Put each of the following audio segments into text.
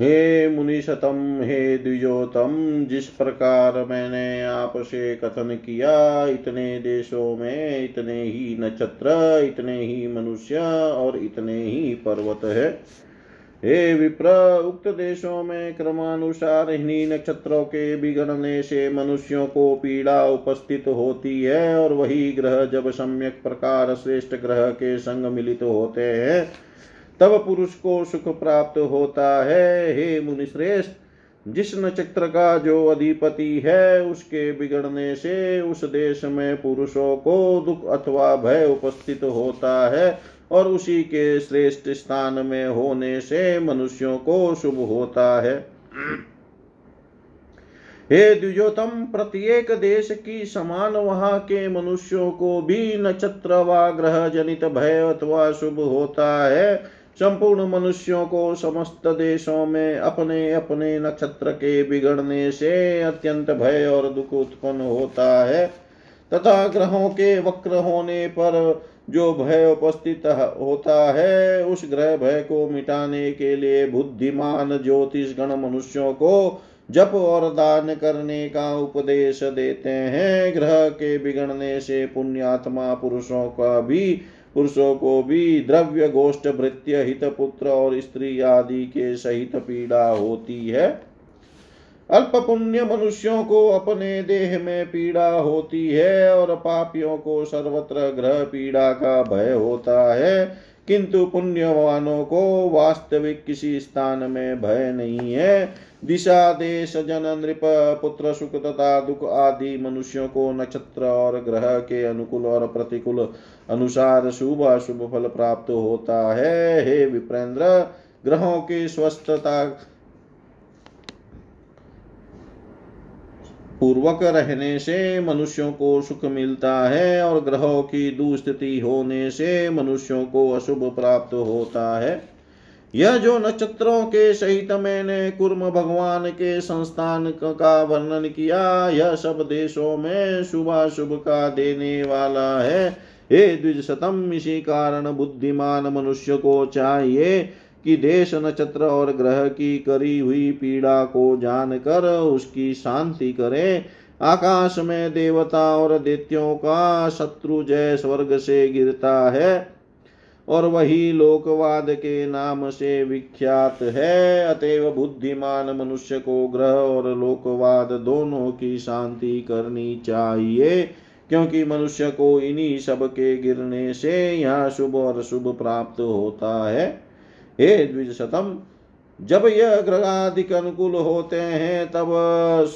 हे मुनिशतम, हे द्विजोतम, जिस प्रकार मैंने आपसे कथन किया, इतने देशों में इतने ही नक्षत्र, इतने ही मनुष्य और इतने ही पर्वत है। हे विप्र, उक्त देशों में क्रमानुसार इन्हीं नक्षत्रों के बिगड़ने से मनुष्यों को पीड़ा उपस्थित होती है और वही ग्रह जब सम्यक प्रकार श्रेष्ठ ग्रह के संग मिलित होते हैं तब पुरुष को सुख प्राप्त होता है। हे मुनिश्रेष्ठ, जिस नक्षत्र का जो अधिपति है, उसके बिगड़ने से उस देश में पुरुषों को दुख अथवा भय उपस्थित होता है और उसी के श्रेष्ठ स्थान में होने से मनुष्यों को शुभ होता है। हे द्विजोतम प्रत्येक देश की समान वहाँ के मनुष्यों को भी नक्षत्र व ग्रह जनित भय अथवा शुभ होता है। संपूर्ण मनुष्यों को समस्त देशों में अपने अपने नक्षत्र के बिगड़ने से अत्यंत भय और दुख उत्पन्न होता है। तथा ग्रहों के वक्र होने पर जो भय उपस्थित होता है, उस ग्रह भय को मिटाने के लिए बुद्धिमान ज्योतिष गण मनुष्यों को जप और दान करने का उपदेश देते हैं। ग्रह के बिगड़ने से पुण्यात्मा पुरुषों का भी पुरुषों को भी द्रव्य गोष्ठ भृत्य हित पुत्र और स्त्री आदि के सहित पीड़ा होती है। अल्प पुण्य मनुष्यों को अपने देह में पीड़ा होती है और पापियों को सर्वत्र ग्रह पीड़ा का भय होता है। किंतु पुण्यवानों को वास्तविक किसी स्थान में भय नहीं है। दिशा देश, जन नृप, पुत्र सुख तथा दुख आदि मनुष्यों को नक्षत्र और ग्रह के अनुकूल और प्रतिकूल अनुसार शुभ अशुभ फल प्राप्त होता है। हे विप्रेंद्र, ग्रहों की स्वस्थता पूर्वक रहने से मनुष्यों को सुख मिलता है और ग्रहों की दुस्थिति होने से मनुष्यों को अशुभ प्राप्त होता है। यह जो नक्षत्रों के सहित मैंने कुर्म भगवान के संस्थान का वर्णन किया, यह सब देशों में शुभाशुभ का देने वाला है। हे द्विज शतम इसी कारण बुद्धिमान मनुष्य को चाहिए कि देश नक्षत्र और ग्रह की करी हुई पीड़ा को जानकर उसकी शांति करें। आकाश में देवता और देत्यों का शत्रु जय स्वर्ग से गिरता है और वही लोकवाद के नाम से विख्यात है। अतएव बुद्धिमान मनुष्य को ग्रह और लोकवाद दोनों की शांति करनी चाहिए, क्योंकि मनुष्य को इन्हीं सब के गिरने से यहाँ शुभ और शुभ प्राप्त होता है। हे द्विज शतम जब यह ग्रहाधिक अनुकूल होते हैं, तब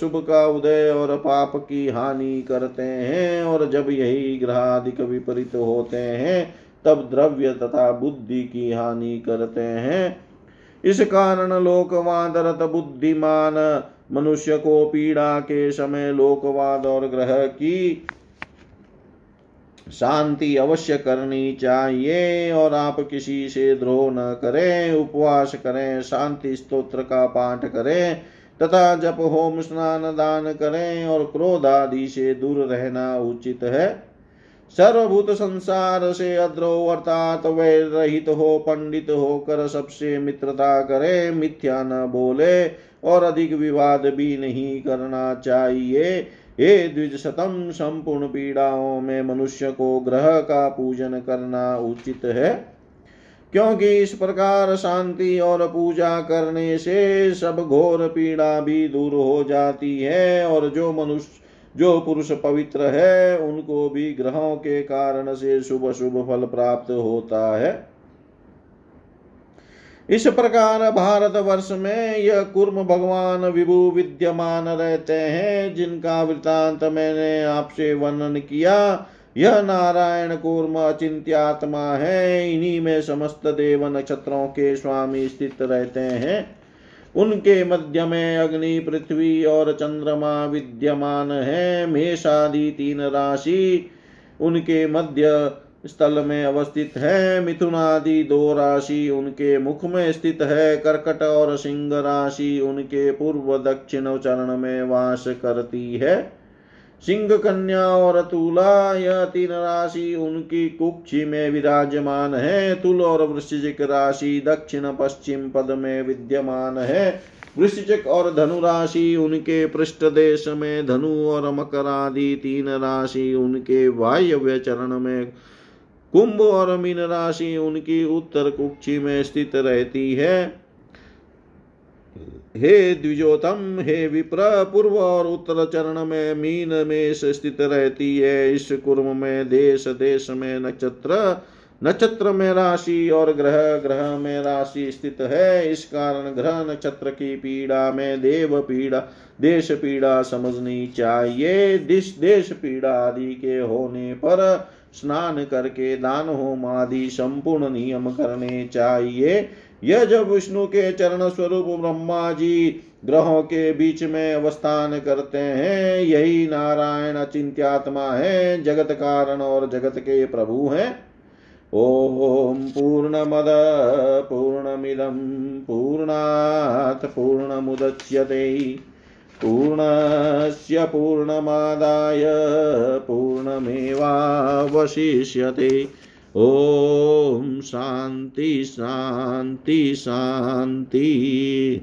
शुभ का उदय और पाप की हानि करते हैं, और जब यही ग्रहाधिक विपरीत होते हैं, तब द्रव्य तथा बुद्धि की हानि करते हैं। इस कारण लोकवादरत बुद्धिमान, मनुष्य को पीड़ा के समय लोकवाद और ग्रह की शांति अवश्य करनी चाहिए और आप किसी से द्रोह न करें, उपवास करें, शांति स्तोत्र का पाठ करें, तथा जप, होम, स्नान, दान करें और क्रोध आदि से दूर रहना उचित है। सर्वभूत संसार से अद्रो अर्थात वैर रहित हो, पंडित होकर सबसे मित्रता करे, मिथ्या न बोले और अधिक विवाद भी नहीं करना चाहिए। हे द्विजशतम संपूर्ण पीड़ाओं में मनुष्य को ग्रह का पूजन करना उचित है, क्योंकि इस प्रकार शांति और पूजा करने से सब घोर पीड़ा भी दूर हो जाती है और जो मनुष्य, जो पुरुष पवित्र है, उनको भी ग्रहों के कारण से शुभ शुभ फल प्राप्त होता है। इस प्रकार भारत वर्ष में यह कुर्म भगवान विभु विद्यमान रहते हैं, जिनका वृतांत मैंने आपसे वर्णन किया। यह नारायण कूर्म अचिंत्यात्मा है, इन्हीं में समस्त देव नक्षत्रों के स्वामी स्थित रहते हैं। उनके मध्य में अग्नि, पृथ्वी और चंद्रमा विद्यमान है, मेषादि तीन राशि। उनके मध्य स्थल में अवस्थित है मिथुन आदि दो राशि उनके मुख में स्थित है, कर्कट और सिंह राशि उनके पूर्व दक्षिण चरण में वास करती है। सिंह कन्या और तुला, यह तीन राशि उनकी कुक्षी में विराजमान है। तुल और वृश्चिक राशि दक्षिण पश्चिम पद में विद्यमान है। वृश्चिक और धनु राशि उनके पृष्ठ देश में धनु और मकर आदि तीन राशि उनके वायव्य चरण में कुंभ और मीन राशि उनकी उत्तर कुक्षी में स्थित रहती है। हे द्विजोतम, हे विप्र, पूर्व और उत्तर चरण में मीन में स्थित रहती है। इस कुर्म में देश देश में नक्षत्र नक्षत्र में राशि और ग्रह ग्रह में राशि स्थित है। इस कारण ग्रह नक्षत्र की पीड़ा में देव पीड़ा, देश पीड़ा समझनी चाहिए। दिश, देश पीड़ा आदि के होने पर स्नान करके दान होम आदि संपूर्ण नियम करने चाहिए। यह जब विष्णु के चरण स्वरूप ब्रह्मा जी ग्रहों के बीच में अवस्थान करते हैं, यही नारायण अचिंत्यात्मा है, जगत कारण और जगत के प्रभु हैं। ॐ पूर्णमद, पूर्णमिदं, पूर्णात्, पूर्णमुदच्यते। पूर्णस्य पूर्णमादाय पूर्णमेवावशिष्यते। ॐ शान्ति शान्ति शान्ति।